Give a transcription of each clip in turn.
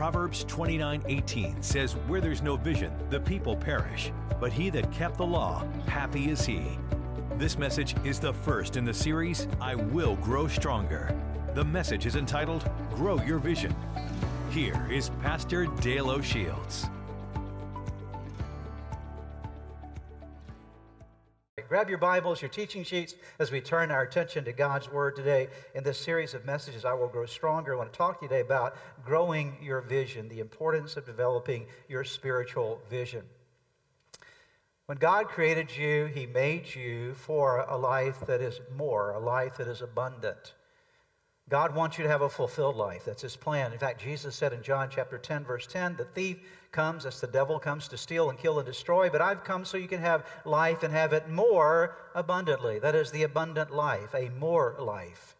Proverbs 29:18 says, "Where there's no vision, the people perish, but he that kept the law, happy is he." This message is the first in the series I Will Grow Stronger. The message is entitled Grow Your Vision. Here is Pastor Dale O'Shields. Grab your Bibles, your teaching sheets, as we turn our attention to God's Word today. In this series of messages, I will grow stronger. I want to talk to you today about growing your vision, the importance of developing your spiritual vision. When God created you, He made you for a life that is more, a life that is abundant. God wants you to have a fulfilled life. That's his plan. In fact, Jesus said in John chapter 10, verse 10, the thief comes as the devil comes to steal and kill and destroy, but I've come so you can have life and have it more abundantly. That is the abundant life, a more life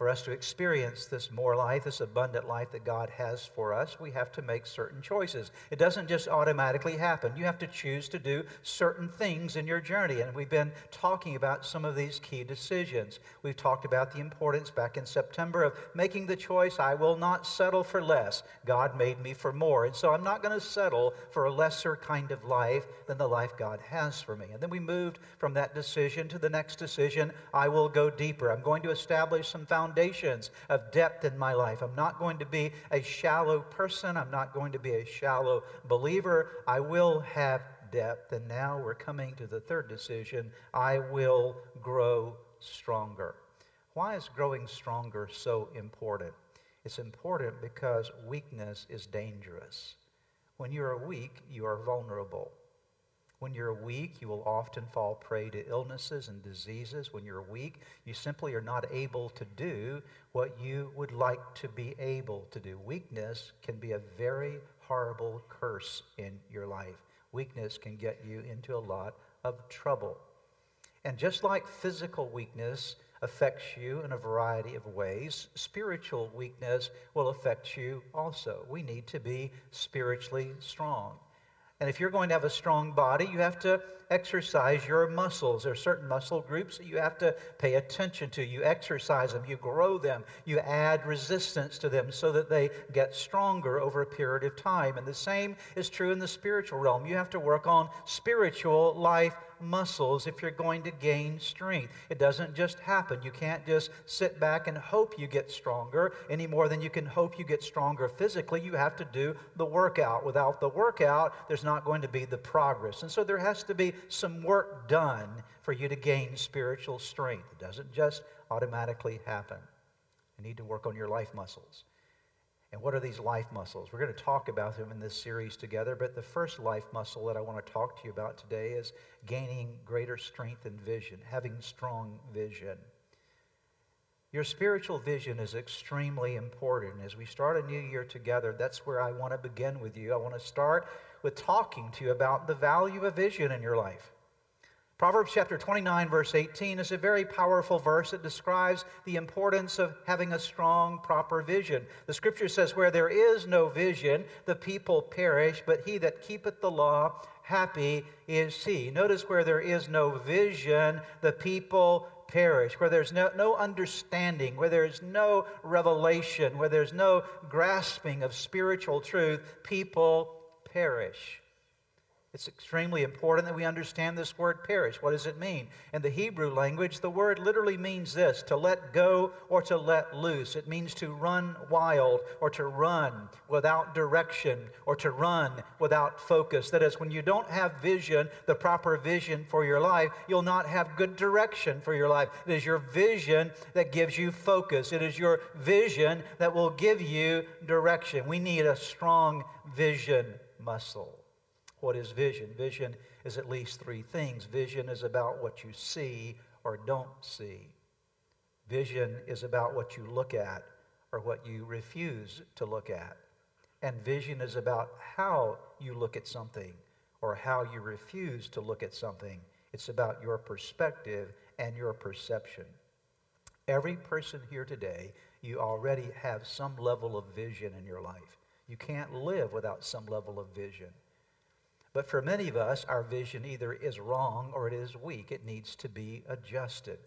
for us to experience this more life, this abundant life that God has for us, we have to make certain choices. It doesn't just automatically happen. You have to choose to do certain things in your journey. And we've been talking about some of these key decisions. We've talked about the importance back in September of making the choice I will not settle for less. God made me for more. And so I'm not going to settle for a lesser kind of life than the life God has for me. And then we moved from that decision to the next decision I will go deeper. I'm going to establish some foundations foundations of depth in my life. I'm not going to be a shallow person. I'm not going to be a shallow believer. I will have depth. And now we're coming to the third decision I will grow stronger. Why is growing stronger so important? It's important because weakness is dangerous. When you are weak, you are vulnerable. When you're weak, you will often fall prey to illnesses and diseases. When you're weak, you simply are not able to do what you would like to be able to do. Weakness can be a very horrible curse in your life. Weakness can get you into a lot of trouble. And just like physical weakness affects you in a variety of ways, spiritual weakness will affect you also. We need to be spiritually strong. And if you're going to have a strong body, you have to exercise your muscles. There are certain muscle groups that you have to pay attention to. You exercise them, you grow them, you add resistance to them so that they get stronger over a period of time. And the same is true in the spiritual realm. You have to work on spiritual life muscles if you're going to gain strength. It doesn't just happen. You can't just sit back and hope you get stronger any more than you can hope you get stronger physically. You have to do the workout. Without the workout, there's not going to be the progress. And so there has to be some work done for you to gain spiritual strength. It doesn't just automatically happen. You need to work on your life muscles. And what are these life muscles? We're going to talk about them in this series together, but the first life muscle that I want to talk to you about today is gaining greater strength and vision, having strong vision. Your spiritual vision is extremely important. As we start a new year together, that's where I want to begin with you. I want to start with talking to you about the value of vision in your life. Proverbs chapter 29, verse 18 is a very powerful verse that describes the importance of having a strong, proper vision. The scripture says, Where there is no vision, the people perish, but he that keepeth the law, happy is he. Notice where there is no vision, the people perish, where there's no, no understanding, where there's no revelation, where there's no grasping of spiritual truth, people perish. It's extremely important that we understand this word perish. What does it mean? In the Hebrew language, the word literally means this to let go or to let loose. It means to run wild or to run without direction or to run without focus. That is, when you don't have vision, the proper vision for your life, you'll not have good direction for your life. It is your vision that gives you focus, it is your vision that will give you direction. We need a strong vision muscle. What is vision? Vision is at least three things. Vision is about what you see or don't see. Vision is about what you look at or what you refuse to look at. And vision is about how you look at something or how you refuse to look at something. It's about your perspective and your perception. Every person here today, you already have some level of vision in your life. You can't live without some level of vision. But for many of us, our vision either is wrong or it is weak. It needs to be adjusted.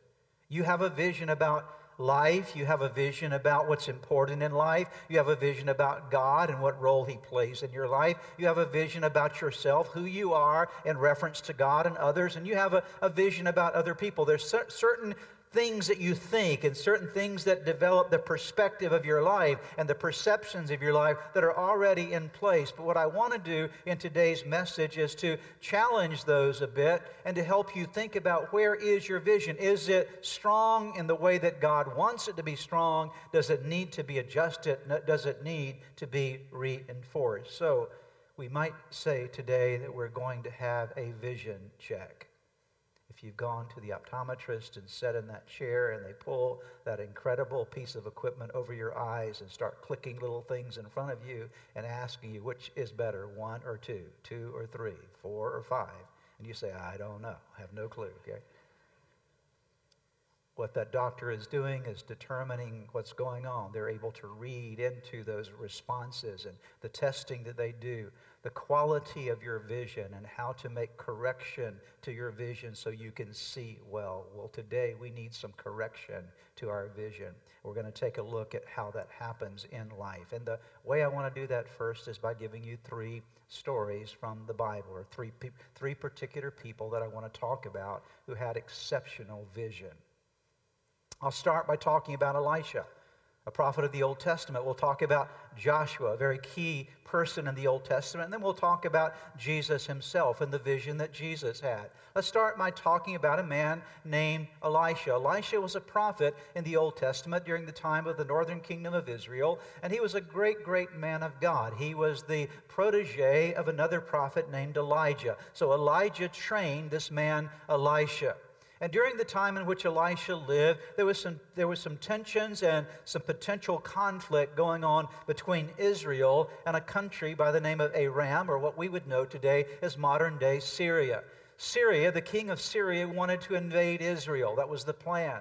You have a vision about life. You have a vision about what's important in life. You have a vision about God and what role He plays in your life. You have a vision about yourself, who you are in reference to God and others. And you have a, a vision about other people. There's certain things that you think and certain things that develop the perspective of your life and the perceptions of your life that are already in place. But what I want to do in today's message is to challenge those a bit and to help you think about where is your vision? Is it strong in the way that God wants it to be strong? Does it need to be adjusted? Does it need to be reinforced? So we might say today that we're going to have a vision check you've gone to the optometrist and sat in that chair and they pull that incredible piece of equipment over your eyes and start clicking little things in front of you and asking you which is better, one or two, two or three, four or five, and you say, I don't know, I have no clue, okay? What that doctor is doing is determining what's going on. They're able to read into those responses and the testing that they do the quality of your vision and how to make correction to your vision so you can see well. Well, today we need some correction to our vision. We're going to take a look at how that happens in life. And the way I want to do that first is by giving you three stories from the Bible, or three, three particular people that I want to talk about who had exceptional vision. I'll start by talking about Elisha a prophet of the Old Testament. We'll talk about Joshua, a very key person in the Old Testament. And then we'll talk about Jesus himself and the vision that Jesus had. Let's start by talking about a man named Elisha. Elisha was a prophet in the Old Testament during the time of the northern kingdom of Israel, and he was a great, great man of God. He was the protege of another prophet named Elijah. So Elijah trained this man, Elisha. And during the time in which Elisha lived, there was some, there was some tensions and some potential conflict going on between Israel and a country by the name of Aram, or what we would know today as modern day Syria. Syria, the king of Syria, wanted to invade Israel. That was the plan.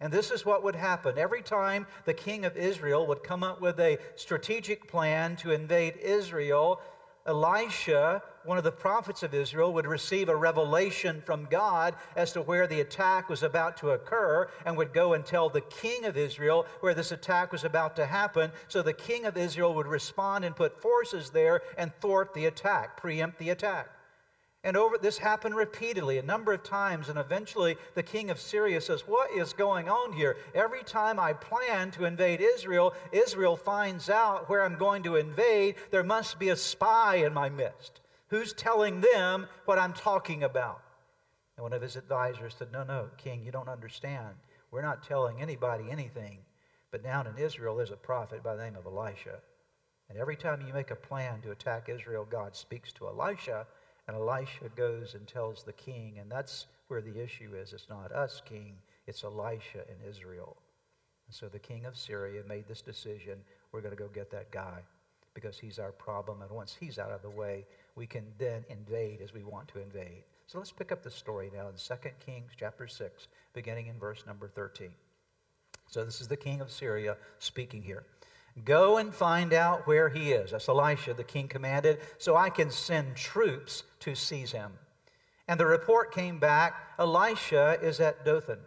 And this is what would happen. Every time the king of Israel would come up with a strategic plan to invade Israel, Elisha, one of the prophets of Israel, would receive a revelation from God as to where the attack was about to occur and would go and tell the king of Israel where this attack was about to happen. So the king of Israel would respond and put forces there and thwart the attack, preempt the attack. And over this happened repeatedly, a number of times, and eventually the king of Syria says, What is going on here? Every time I plan to invade Israel, Israel finds out where I'm going to invade. There must be a spy in my midst. Who's telling them what I'm talking about? And one of his advisors said, No, no, king, you don't understand. We're not telling anybody anything. But down in Israel, there's a prophet by the name of Elisha. And every time you make a plan to attack Israel, God speaks to Elisha and Elisha goes and tells the king, and that's where the issue is. It's not us, king, it's Elisha in Israel. And so the king of Syria made this decision we're going to go get that guy because he's our problem. And once he's out of the way, we can then invade as we want to invade. So let's pick up the story now in 2 Kings chapter 6, beginning in verse number 13. So this is the king of Syria speaking here. Go and find out where he is. That's Elisha, the king commanded, so I can send troops to seize him. And the report came back Elisha is at Dothan.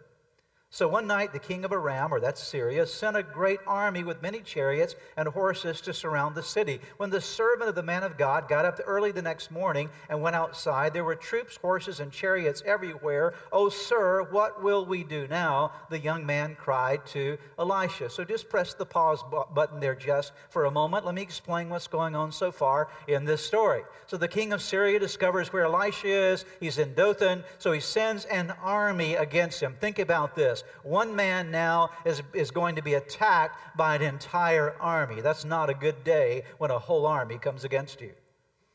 So one night, the king of Aram, or that's Syria, sent a great army with many chariots and horses to surround the city. When the servant of the man of God got up early the next morning and went outside, there were troops, horses, and chariots everywhere. Oh, sir, what will we do now? The young man cried to Elisha. So just press the pause button there just for a moment. Let me explain what's going on so far in this story. So the king of Syria discovers where Elisha is. He's in Dothan, so he sends an army against him. Think about this this. One man now is, is going to be attacked by an entire army. That's not a good day when a whole army comes against you.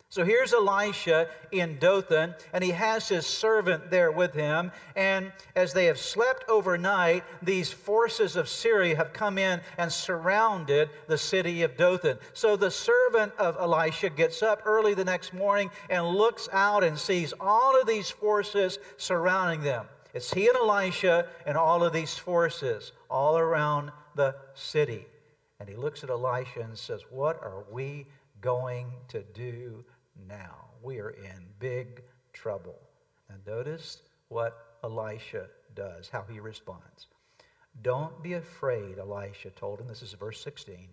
So here's Elisha in Dothan, and he has his servant there with him. And as they have slept overnight, these forces of Syria have come in and surrounded the city of Dothan. So the servant of Elisha gets up early the next morning and looks out and sees all of these forces surrounding them. It's he and Elisha and all of these forces all around the city. And he looks at Elisha and says, What are we going to do now? We are in big trouble. And notice what Elisha does, how he responds. Don't be afraid, Elisha told him. This is verse 16.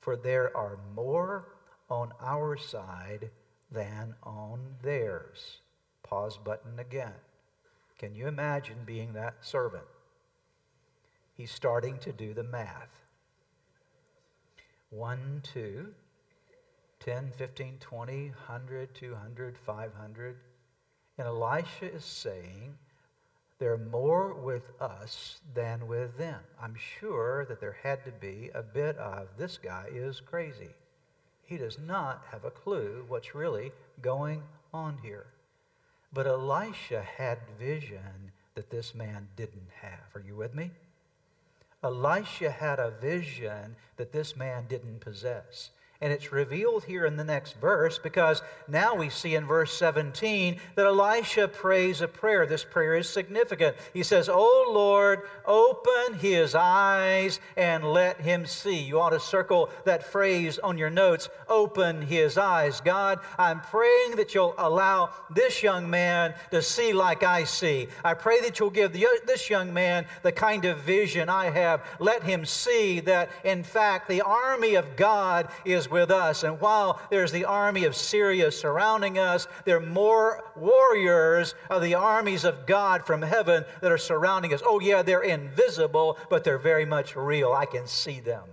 For there are more on our side than on theirs. Pause button again. Can you imagine being that servant? He's starting to do the math. 1, 2, 10, 15, 20, 100, 200, 500. And Elisha is saying, there are more with us than with them. I'm sure that there had to be a bit of this guy is crazy. He does not have a clue what's really going on here. But Elisha had vision that this man didn't have. Are you with me? Elisha had a vision that this man didn't possess. And it's revealed here in the next verse because now we see in verse 17 that Elisha prays a prayer. This prayer is significant. He says, Oh Lord, open his eyes and let him see. You ought to circle that phrase on your notes open his eyes. God, I'm praying that you'll allow this young man to see like I see. I pray that you'll give the, this young man the kind of vision I have. Let him see that, in fact, the army of God is with us. And while there's the army of Syria surrounding us, there are more warriors of the armies of God from heaven that are surrounding us. Oh, yeah, they're invisible, but they're very much real. I can see them.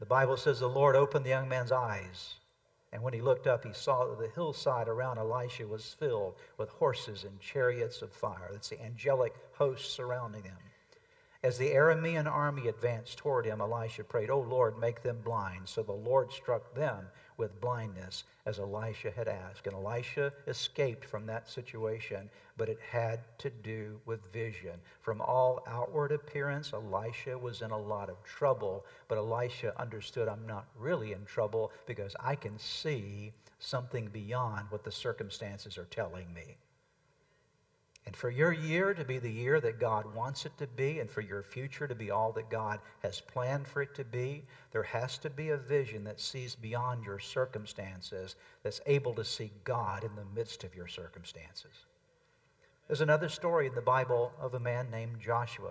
The Bible says the Lord opened the young man's eyes. And when he looked up, he saw that the hillside around Elisha was filled with horses and chariots of fire. That's the angelic host surrounding them. As the Aramean army advanced toward him, Elisha prayed, O Lord, make them blind. So the Lord struck them with blindness, as Elisha had asked. And Elisha escaped from that situation, but it had to do with vision. From all outward appearance, Elisha was in a lot of trouble, but Elisha understood I'm not really in trouble because I can see something beyond what the circumstances are telling me. And for your year to be the year that God wants it to be, and for your future to be all that God has planned for it to be, there has to be a vision that sees beyond your circumstances, that's able to see God in the midst of your circumstances. There's another story in the Bible of a man named Joshua.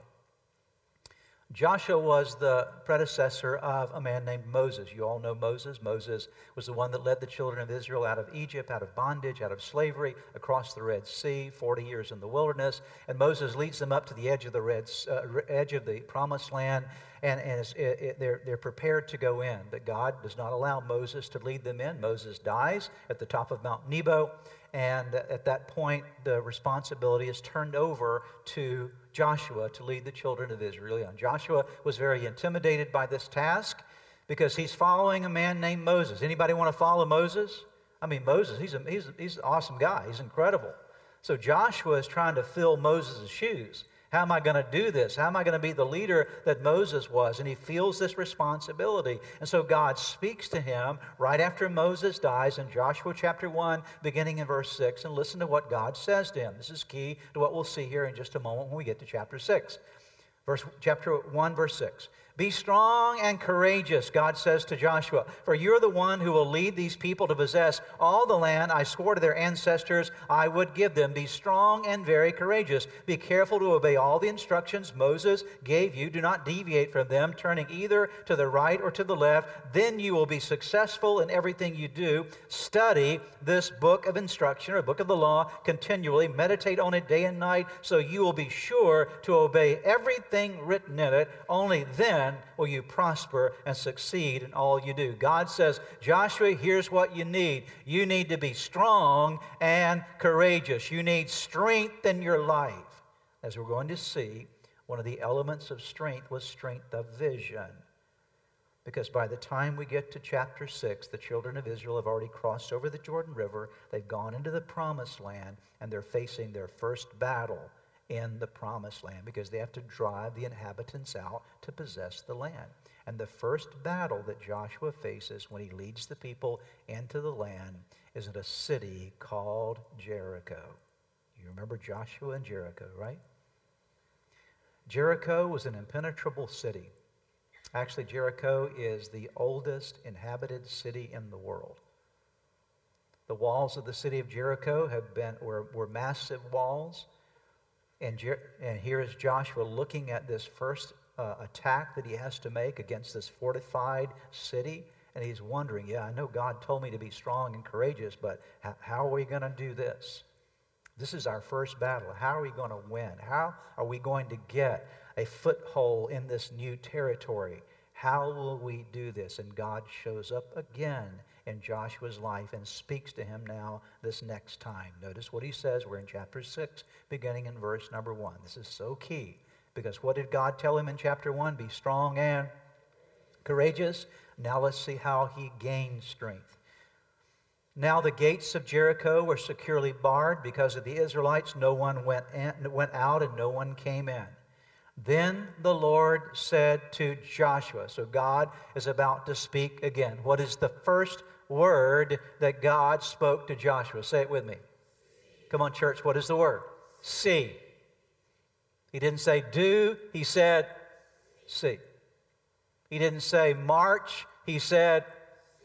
Joshua was the predecessor of a man named Moses. You all know Moses. Moses was the one that led the children of Israel out of Egypt, out of bondage, out of slavery, across the Red Sea, 40 years in the wilderness. And Moses leads them up to the edge of the, red, uh, edge of the promised land, and, and it, it, they're, they're prepared to go in. But God does not allow Moses to lead them in. Moses dies at the top of Mount Nebo, and at that point, the responsibility is turned over to Joshua to lead the children of Israel. And Joshua was very intimidated by this task because he's following a man named Moses. Anybody want to follow Moses? I mean, Moses, he's, a, he's, he's an awesome guy. He's incredible. So Joshua is trying to fill Moses' shoes. How am I going to do this? How am I going to be the leader that Moses was? And he feels this responsibility. And so God speaks to him right after Moses dies in Joshua chapter 1, beginning in verse 6. And listen to what God says to him. This is key to what we'll see here in just a moment when we get to chapter 6. Verse, chapter 1, verse 6. Be strong and courageous, God says to Joshua, for you're the one who will lead these people to possess all the land I swore to their ancestors I would give them. Be strong and very courageous. Be careful to obey all the instructions Moses gave you. Do not deviate from them, turning either to the right or to the left. Then you will be successful in everything you do. Study this book of instruction or book of the law continually. Meditate on it day and night so you will be sure to obey everything written in it. Only then then will you prosper and succeed in all you do. God says, Joshua, here's what you need. You need to be strong and courageous. You need strength in your life. As we're going to see, one of the elements of strength was strength of vision. Because by the time we get to chapter 6, the children of Israel have already crossed over the Jordan River. They've gone into the promised land, and they're facing their first battle in the promised land because they have to drive the inhabitants out to possess the land. And the first battle that Joshua faces when he leads the people into the land is in a city called Jericho. You remember Joshua and Jericho, right? Jericho was an impenetrable city. Actually, Jericho is the oldest inhabited city in the world. The walls of the city of Jericho have been, were, were massive walls And, and here is Joshua looking at this first uh, attack that he has to make against this fortified city. And he's wondering, yeah, I know God told me to be strong and courageous, but how, how are we going to do this? This is our first battle. How are we going to win? How are we going to get a foothold in this new territory? How will we do this? And God shows up again in Joshua's life and speaks to him now this next time. Notice what he says. We're in chapter 6, beginning in verse number 1. This is so key because what did God tell him in chapter 1? Be strong and courageous. Now let's see how he gained strength. Now the gates of Jericho were securely barred because of the Israelites. No one went, in, went out and no one came in. Then the Lord said to Joshua, so God is about to speak again. What is the first word that God spoke to Joshua? Say it with me. Come on, church, what is the word? See. He didn't say do, he said see. He didn't say march, he said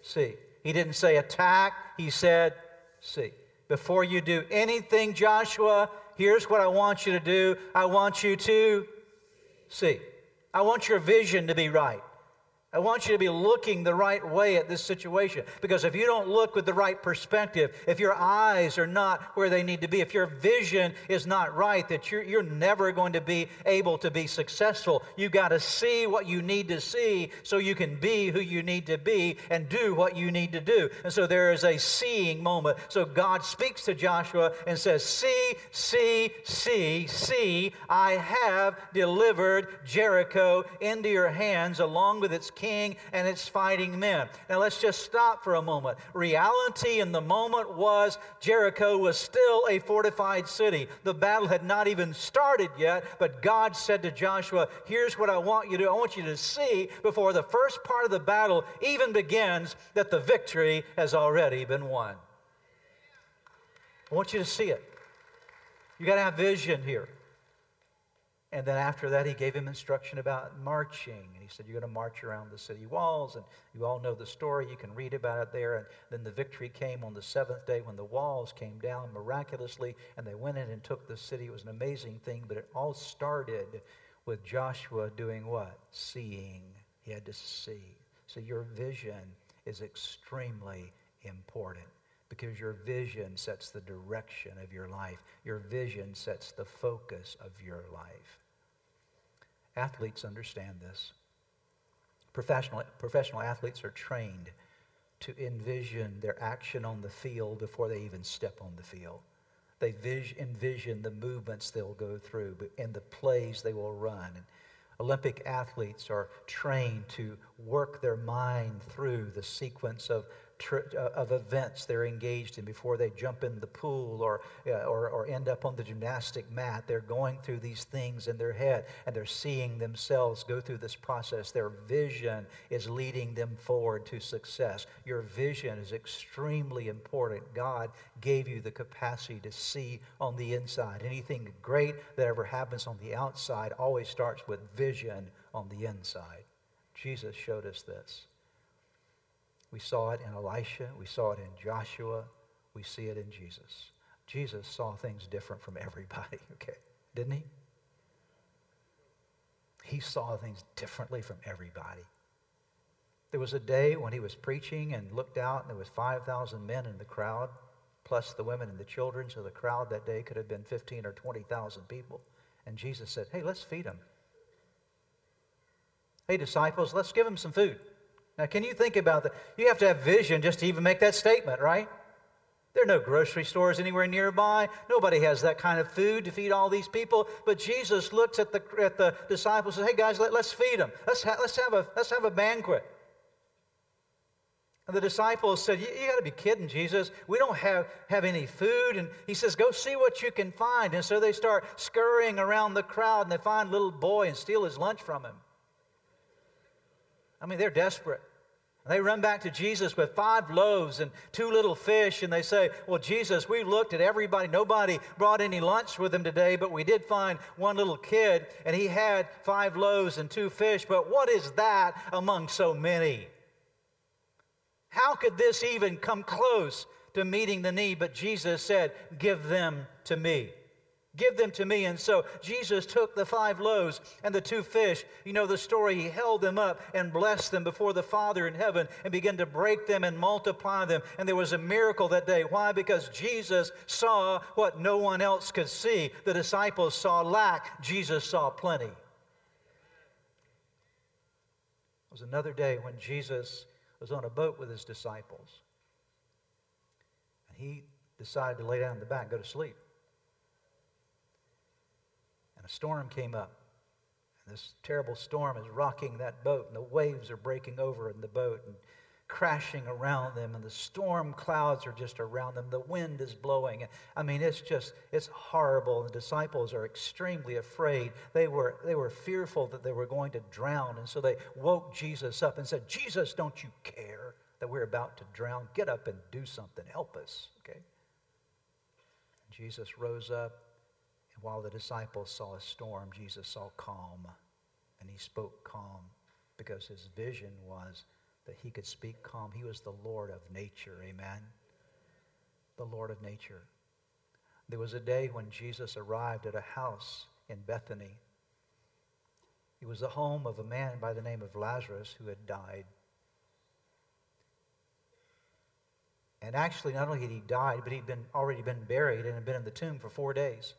see. He didn't say attack, he said see. Before you do anything, Joshua, here's what I want you to do I want you to see. I want your vision to be right. I want you to be looking the right way at this situation. Because if you don't look with the right perspective, if your eyes are not where they need to be, if your vision is not right, that you're, you're never going to be able to be successful. You've got to see what you need to see so you can be who you need to be and do what you need to do. And so there is a seeing moment. So God speaks to Joshua and says, See, see, see, see, I have delivered Jericho into your hands along with its king and its fighting men. Now let's just stop for a moment. Reality in the moment was Jericho was still a fortified city. The battle had not even started yet, but God said to Joshua, Here's what I want you to do. I want you to see before the first part of the battle even begins that the victory has already been won. I want you to see it. You got to have vision here. And then after that, he gave him instruction about marching. And he said, You're going to march around the city walls. And you all know the story. You can read about it there. And then the victory came on the seventh day when the walls came down miraculously and they went in and took the city. It was an amazing thing. But it all started with Joshua doing what? Seeing. He had to see. So your vision is extremely important because your vision sets the direction of your life. Your vision sets the focus of your life. Athletes understand this. Professional, professional athletes are trained to envision their action on the field before they even step on the field. They vis- envision the movements they'll go through and the plays they will run. And Olympic athletes are trained to work their mind through the sequence of uh, of events they're engaged in before they jump in the pool or, uh, or, or end up on the gymnastic mat. They're going through these things in their head and they're seeing themselves go through this process. Their vision is leading them forward to success. Your vision is extremely important. God gave you the capacity to see on the inside. Anything great that ever happens on the outside always starts with vision on the inside. Jesus showed us this. We saw it in Elisha. We saw it in Joshua. We see it in Jesus. Jesus saw things different from everybody, okay? Didn't he? He saw things differently from everybody. There was a day when he was preaching and looked out, and there was 5,000 men in the crowd, plus the women and the children. So the crowd that day could have been 15 or 20,000 people. And Jesus said, Hey, let's feed them. Hey, disciples, let's give them some food. Now, can you think about that? You have to have vision just to even make that statement, right? There are no grocery stores anywhere nearby. Nobody has that kind of food to feed all these people. But Jesus looks at the, at the disciples and says, Hey, guys, let, us feed them. Let's, ha- let's, have a, let's have a banquet. And the disciples said, You, you got to be kidding, Jesus. We don't have, have any food. And he says, Go see what you can find. And so they start scurrying around the crowd and they find a little boy and steal his lunch from him. I mean, they're desperate. They run back to Jesus with five loaves and two little fish, and they say, Well, Jesus, we looked at everybody. Nobody brought any lunch with them today, but we did find one little kid, and he had five loaves and two fish. But what is that among so many? How could this even come close to meeting the need? But Jesus said, Give them to me. Give them to me. And so Jesus took the five loaves and the two fish. You know the story. He held them up and blessed them before the Father in heaven and began to break them and multiply them. And there was a miracle that day. Why? Because Jesus saw what no one else could see. The disciples saw lack, Jesus saw plenty. It was another day when Jesus was on a boat with his disciples. And he decided to lay down in the back and go to sleep a storm came up. And this terrible storm is rocking that boat, and the waves are breaking over in the boat and crashing around them, and the storm clouds are just around them. The wind is blowing. I mean, it's just, it's horrible. The disciples are extremely afraid. They were, they were fearful that they were going to drown, and so they woke Jesus up and said, Jesus, don't you care that we're about to drown? Get up and do something. Help us, okay? Jesus rose up and while the disciples saw a storm, Jesus saw calm. And he spoke calm because his vision was that he could speak calm. He was the Lord of nature. Amen. The Lord of nature. There was a day when Jesus arrived at a house in Bethany. It was the home of a man by the name of Lazarus who had died. And actually, not only had he died, but he'd been, already been buried and had been in the tomb for four days.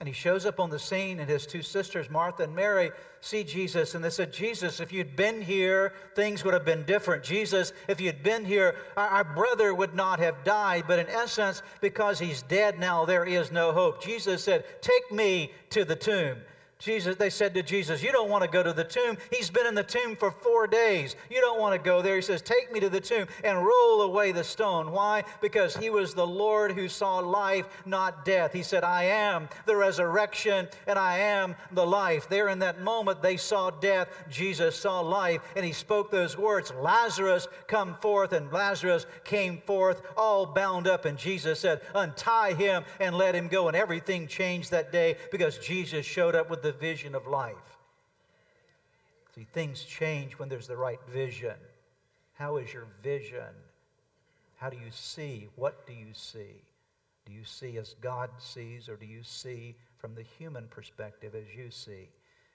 And he shows up on the scene, and his two sisters, Martha and Mary, see Jesus. And they said, Jesus, if you'd been here, things would have been different. Jesus, if you'd been here, our, our, brother would not have died. But in essence, because he's dead now, there is no hope. Jesus said, Take me to the tomb. Jesus, they said to Jesus, You don't want to go to the tomb. He's been in the tomb for four days. You don't want to go there. He says, Take me to the tomb and roll away the stone. Why? Because he was the Lord who saw life, not death. He said, I am the resurrection and I am the life. There in that moment, they saw death. Jesus saw life and he spoke those words Lazarus, come forth. And Lazarus came forth, all bound up. And Jesus said, Untie him and let him go. And everything changed that day because Jesus showed up with the the vision of life. See, things change when there's the right vision. How is your vision? How do you see? What do you see? Do you see as God sees, or do you see from the human perspective as you see?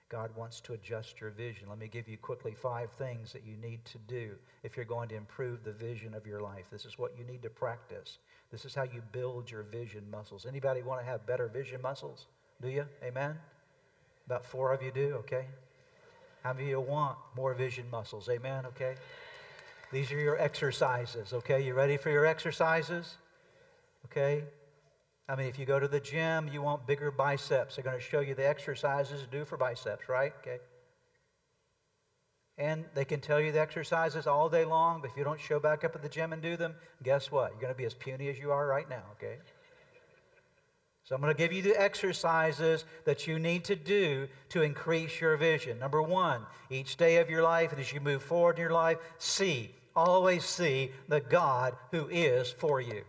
God wants to adjust your vision. Let me give you quickly five things that you need to do if you're going to improve the vision of your life. This is what you need to practice. This is how you build your vision muscles. Anybody want to have better vision muscles? Do you? Amen? About four of you do, okay? How many of you want more vision muscles? Amen, okay? These are your exercises, okay? You ready for your exercises? Okay? I mean, if you go to the gym, you want bigger biceps. They're going to show you the exercises to do for biceps, right? Okay. And they can tell you the exercises all day long, but if you don't show back up at the gym and do them, guess what? You're going to be as puny as you are right now, okay? So I'm going to give you the exercises that you need to do to increase your vision. Number one, each day of your life and as you move forward in your life, see, always see the God who is for you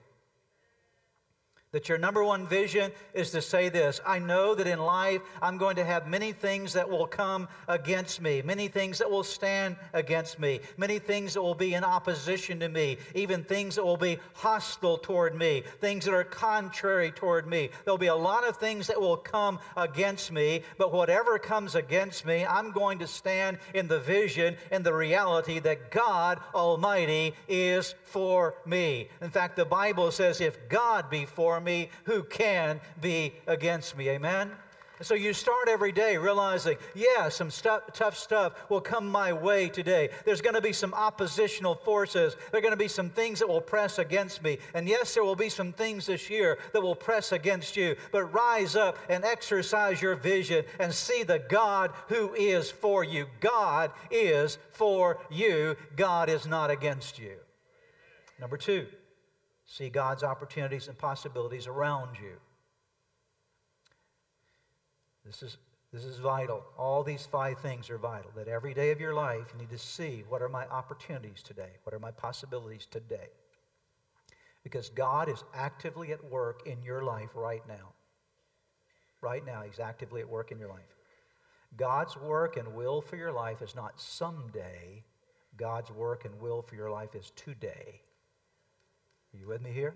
that your number one vision is to say this I know that in life I'm going to have many things that will come against me, many things that will stand against me, many things that will be in opposition to me, even things that will be hostile toward me, things that are contrary toward me. There'll be a lot of things that will come against me, but whatever comes against me, I'm going to stand in the vision and the reality that God Almighty is for me. In fact, the Bible says, if God be for me, who can be against me? Amen? So you start every day realizing, yeah, some tough stuff will come my way today. There's going to be some oppositional forces. There are going to be some things that will press against me. And yes, there will be some things this year that will press against you. But rise up and exercise your vision and see the God who is for you. God is for you. God is not against you. Number two, see God's opportunities and possibilities around you. This is, this is vital. All these five things are vital. That every day of your life, you need to see what are my opportunities today? What are my possibilities today? Because God is actively at work in your life right now. Right now, He's actively at work in your life. God's work and will for your life is not someday. God's work and will for your life is today. You with me here?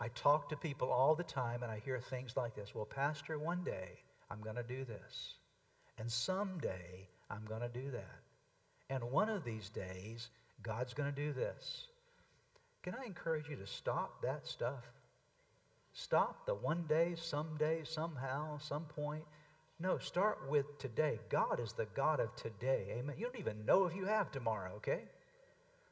I talk to people all the time and I hear things like this Well, Pastor, one day I'm going to do this. And someday I'm going to do that. And one of these days, God's going to do this. Can I encourage you to stop that stuff? Stop the one day, someday, somehow, some point. No, start with today. God is the God of today. Amen. You don't even know if you have tomorrow, okay?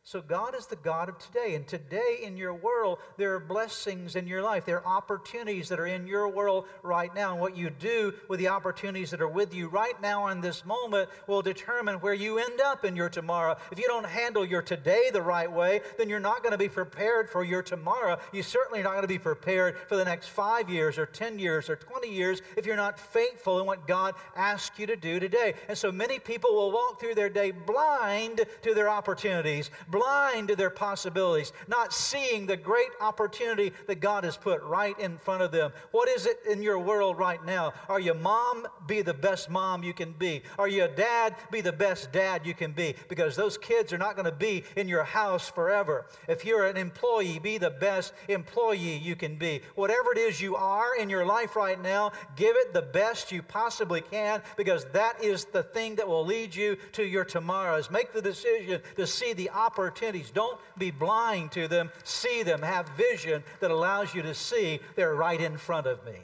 So, God is the God of today. And today in your world, there are blessings in your life. There are opportunities that are in your world right now. And what you do with the opportunities that are with you right now in this moment will determine where you end up in your tomorrow. If you don't handle your today the right way, then you're not going to be prepared for your tomorrow. You're certainly are not going to be prepared for the next five years or 10 years or 20 years if you're not faithful in what God asks you to do today. And so many people will walk through their day blind to their opportunities blind to their possibilities, not seeing the great opportunity that God has put right in front of them. What is it in your world right now? Are you mom? Be the best mom you can be. Are you a dad? Be the best dad you can be because those kids are not going to be in your house forever. If you're an employee, be the best employee you can be. Whatever it is you are in your life right now, give it the best you possibly can because that is the thing that will lead you to your tomorrows. Make the decision to see the opportunity Don't be blind to them. See them. Have vision that allows you to see they're right in front of me.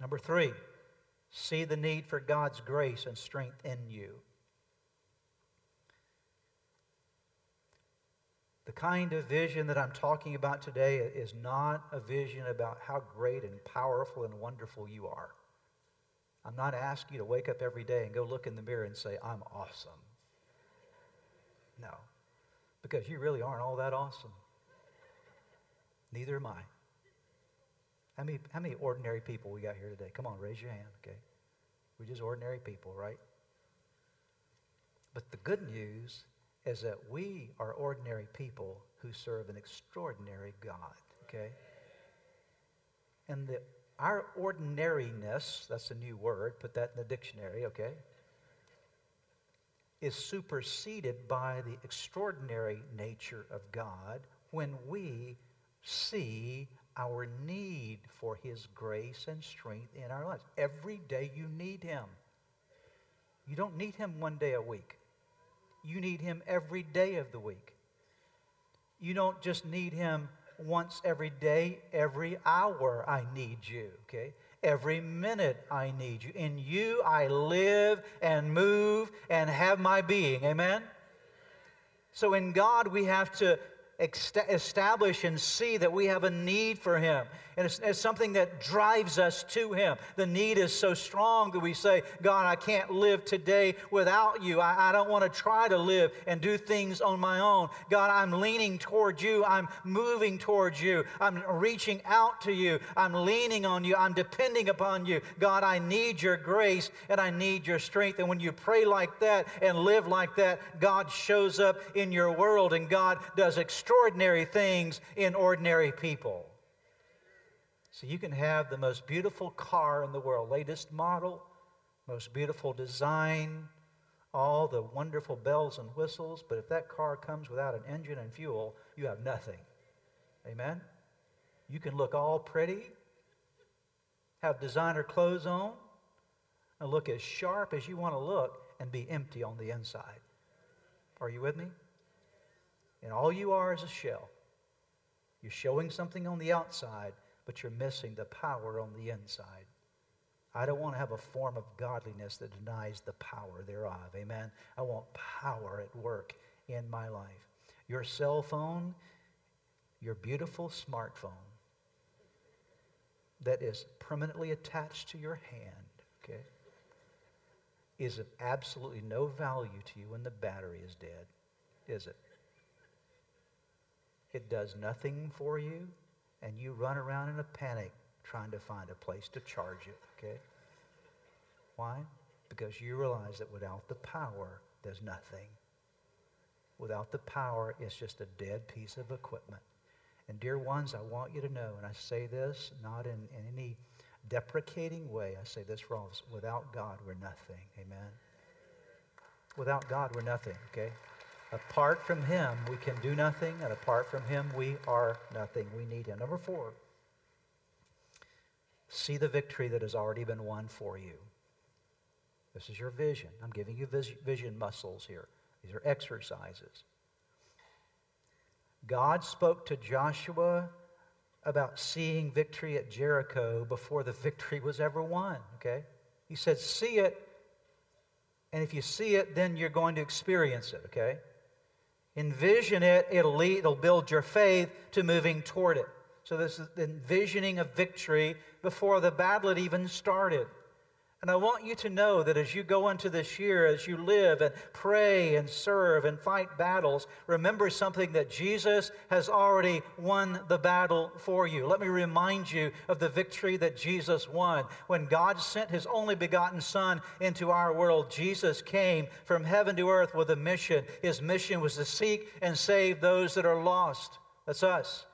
Number three, see the need for God's grace and strength in you. The kind of vision that I'm talking about today is not a vision about how great and powerful and wonderful you are. I'm not asking you to wake up every day and go look in the mirror and say, I'm awesome. No, because you really aren't all that awesome. Neither am I. How many, how many ordinary people we got here today? Come on, raise your hand, okay? We're just ordinary people, right? But the good news is that we are ordinary people who serve an extraordinary God, okay? And the, our ordinariness, that's a new word, put that in the dictionary, okay? Is superseded by the extraordinary nature of God when we see our need for His grace and strength in our lives. Every day you need Him. You don't need Him one day a week, you need Him every day of the week. You don't just need Him once every day, every hour I need you, okay? Every minute I need you. In you I live and move and have my being. Amen? So in God we have to establish and see that we have a need for Him. And it's, it's, something that drives us to Him. The need is so strong that we say, God, I can't live today without you. I, I don't want to try to live and do things on my own. God, I'm leaning towards you. I'm moving towards you. I'm reaching out to you. I'm leaning on you. I'm depending upon you. God, I need your grace and I need your strength. And when you pray like that and live like that, God shows up in your world and God does extraordinary things in ordinary people. So you can have the most beautiful car in the world, latest model, most beautiful design, all the wonderful bells and whistles, but if that car comes without an engine and fuel, you have nothing. Amen? You can look all pretty, have designer clothes on, and look as sharp as you want to look and be empty on the inside. Are you with me? And all you are is a shell. You're showing something on the outside, but you're missing the power on the inside. I don't want to have a form of godliness that denies the power thereof. Amen. I want power at work in my life. Your cell phone, your beautiful smartphone that is permanently attached to your hand, okay, is of absolutely no value to you when the battery is dead, is it? It does nothing for you and you run around in a panic trying to find a place to charge it, okay? Why? Because you realize that without the power, there's nothing. Without the power, it's just a dead piece of equipment. And, dear ones, I want you to know, and I say this not in, in any deprecating way, I say this wrong. Without God, we're nothing. Amen? Without God, we're nothing, okay? Apart from Him, we can do nothing, and apart from Him, we are nothing. We need Him. Number four, see the victory that has already been won for you. This is your vision. I'm giving you vision muscles here. These are exercises. God spoke to Joshua about seeing victory at Jericho before the victory was ever won, okay? He said, See it, and if you see it, then you're going to experience it, okay? Envision it, it'll, lead, it'll build your faith to moving toward it. So, this is envisioning of victory before the battle had even started. And I want you to know that as you go into this year, as you live and pray and serve and fight battles, remember something that Jesus has already won the battle for you. Let me remind you of the victory that Jesus won. When God sent his only begotten Son into our world, Jesus came from heaven to earth with a mission. His mission was to seek and save those that are lost. That's us.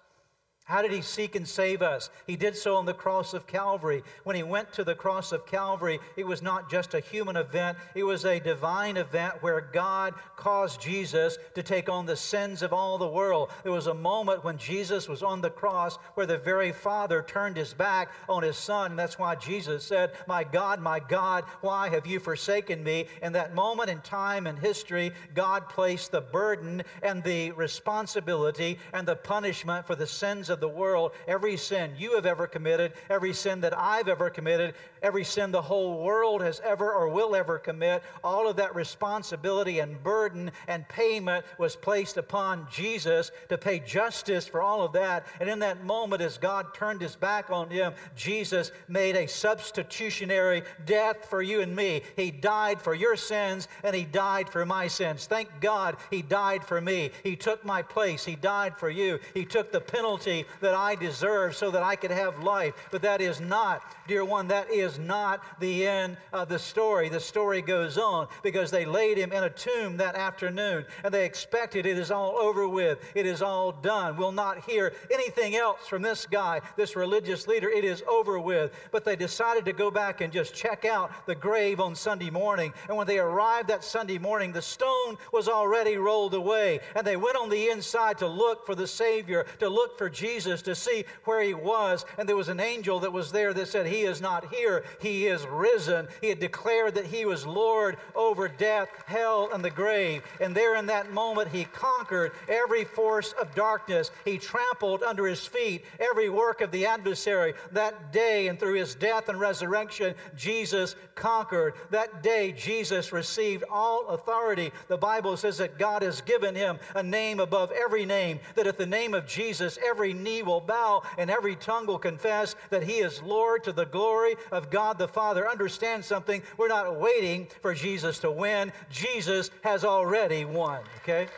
How did he seek and save us? He did so on the cross of Calvary. When he went to the cross of Calvary, it was not just a human event, it was a divine event where God caused Jesus to take on the sins of all the world. There was a moment when Jesus was on the cross where the very Father turned his back on his Son. And that's why Jesus said, My God, my God, why have you forsaken me? In that moment in time and history, God placed the burden and the responsibility and the punishment for the sins of the world, every sin you have ever committed, every sin that I've ever committed, every sin the whole world has ever or will ever commit, all of that responsibility and burden and payment was placed upon Jesus to pay justice for all of that. And in that moment, as God turned his back on him, Jesus made a substitutionary death for you and me. He died for your sins and he died for my sins. Thank God he died for me. He took my place. He died for you. He took the penalty that I deserve so that I could have life. But that is not, dear one, that is not the end of the story. The story goes on because they laid him in a tomb that afternoon and they expected it is all over with. It is all done. We'll not hear anything else from this guy, this religious leader. It is over with. But they decided to go back and just check out the grave on Sunday morning. And when they arrived that Sunday morning, the stone was already rolled away. And they went on the inside to look for the Savior, to look for Jesus. Jesus to see where he was. And there was an angel that was there that said, He is not here, he is risen. He had declared that he was Lord over death, hell, and the grave. And there in that moment, he conquered every force of darkness. He trampled under his feet every work of the adversary. That day, and through his death and resurrection, Jesus conquered. That day, Jesus received all authority. The Bible says that God has given him a name above every name, that at the name of Jesus, every knee will bow and every tongue will confess that he is Lord to the glory of God the Father. Understand something. We're not waiting for Jesus to win, Jesus has already won, okay?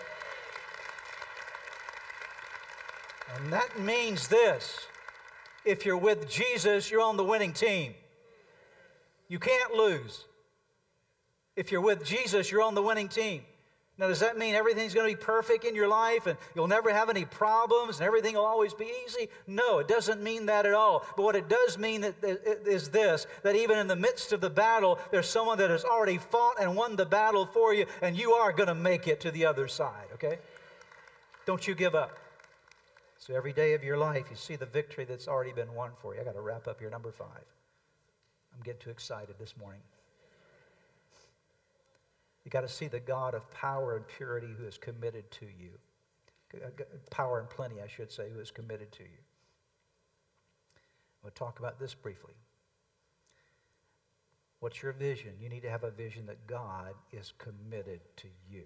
And that means this if you're with Jesus, you're on the winning team. You can't lose. If you're with Jesus, you're on the winning team. Now, does that mean everything's going to be perfect in your life and you'll never have any problems and everything will always be easy? No, it doesn't mean that at all. But what it does mean is this that even in the midst of the battle, there's someone that has already fought and won the battle for you, and you are going to make it to the other side, okay? Don't you give up. So every day of your life, you see the victory that's already been won for you. I got to wrap up here. Number five. I'm getting too excited this morning. You got to see the God of power and purity who is committed to you. Uh, power and plenty, I should say, who is committed to you. We'll talk about this briefly. What's your vision? You need to have a vision that God is committed to you.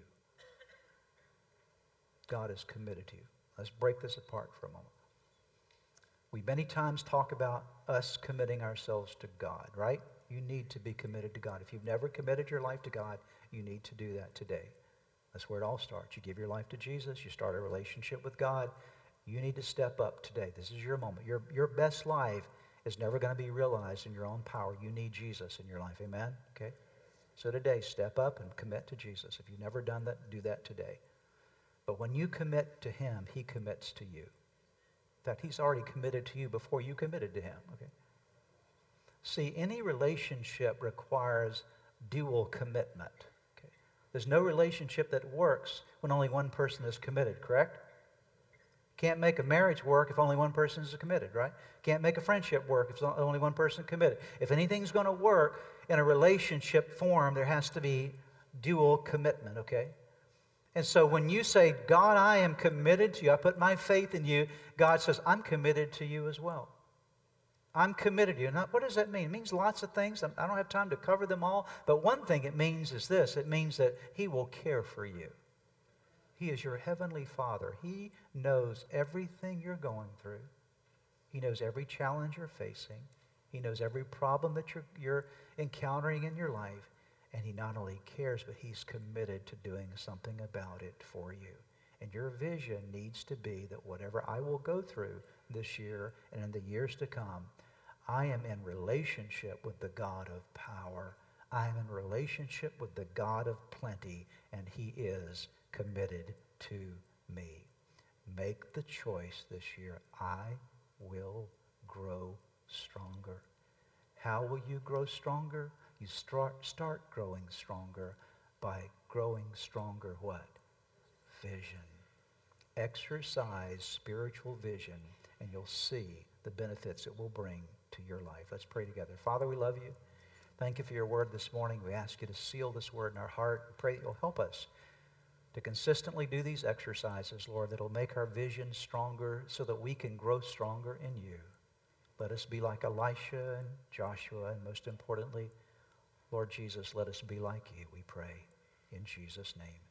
God is committed to you. Let's break this apart for a moment. We many times talk about us committing ourselves to God, right? You need to be committed to God. If you've never committed your life to God, you need to do that today. That's where it all starts. You give your life to Jesus, you start a relationship with God. You need to step up today. This is your moment. Your, your best life is never going to be realized in your own power. You need Jesus in your life. Amen? Okay? So today, step up and commit to Jesus. If you've never done that, do that today. But when you commit to Him, He commits to you. In fact, He's already committed to you before you committed to Him. Okay? See, any relationship requires dual commitment. There's no relationship that works when only one person is committed, correct? Can't make a marriage work if only one person is committed, right? Can't make a friendship work if only one person committed. If anything's going to work in a relationship form, there has to be dual commitment, okay? And so when you say, God, I am committed to you, I put my faith in you, God says, I'm committed to you as well. I'm committed to you. Now, what does that mean? It means lots of things. I don't have time to cover them all. But one thing it means is this it means that He will care for you. He is your heavenly Father. He knows everything you're going through, He knows every challenge you're facing, He knows every problem that you're, you're encountering in your life. And He not only cares, but He's committed to doing something about it for you. And your vision needs to be that whatever I will go through this year and in the years to come, I am in relationship with the God of power. I am in relationship with the God of plenty, and He is committed to me. Make the choice this year. I will grow stronger. How will you grow stronger? You start, start growing stronger by growing stronger what? Vision. Exercise spiritual vision, and you'll see the benefits it will bring to your life. Let's pray together. Father, we love you. Thank you for your word this morning. We ask you to seal this word in our heart. We pray that you'll help us to consistently do these exercises, Lord, that'll make our vision stronger so that we can grow stronger in you. Let us be like Elisha and Joshua, and most importantly, Lord Jesus, let us be like you, we pray. In Jesus' name.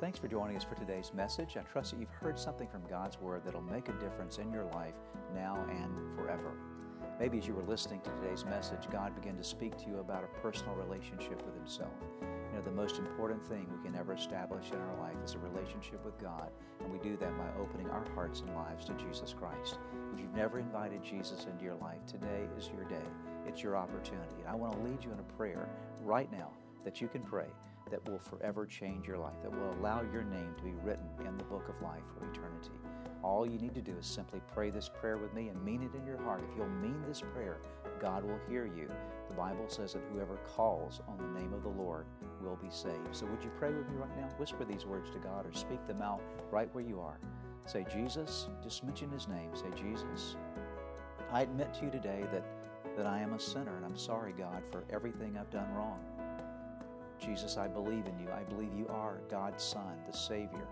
Thanks for joining us for today's message. I trust that you've heard something from God's Word that'll make a difference in your life now and forever. Maybe as you were listening to today's message, God began to speak to you about a personal relationship with Himself. You know, the most important thing we can ever establish in our life is a relationship with God, and we do that by opening our hearts and lives to Jesus Christ. If you've never invited Jesus into your life, today is your day. It's your opportunity. I want to lead you in a prayer right now that you can pray that will forever change your life, that will allow your name to be written in the book of life for eternity. All you need to do is simply pray this prayer with me and mean it in your heart. If you'll mean this prayer, God will hear you. The Bible says that whoever calls on the name of the Lord will be saved. So would you pray with me right now? Whisper these words to God or speak them out right where you are. Say, Jesus, just mention his name. Say, Jesus, I admit to you today that, that I am a sinner and I'm sorry, God, for everything I've done wrong. Jesus, I believe in you. I believe you are God's Son, the Savior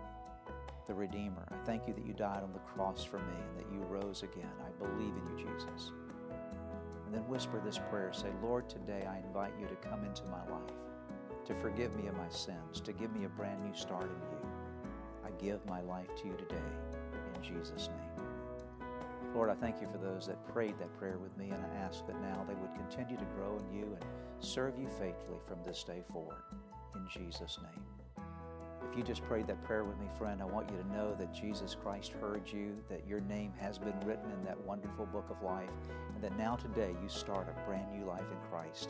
the Redeemer. I thank you that you died on the cross for me and that you rose again. I believe in you, Jesus. And then whisper this prayer say, Lord, today I invite you to come into my life, to forgive me of my sins, to give me a brand new start in you. I give my life to you today in Jesus' name. Lord, I thank you for those that prayed that prayer with me, and I ask that now they would continue to grow in you and serve you faithfully from this day forward. In Jesus' name. If you just prayed that prayer with me, friend, I want you to know that Jesus Christ heard you, that your name has been written in that wonderful book of life, and that now today you start a brand new life in Christ.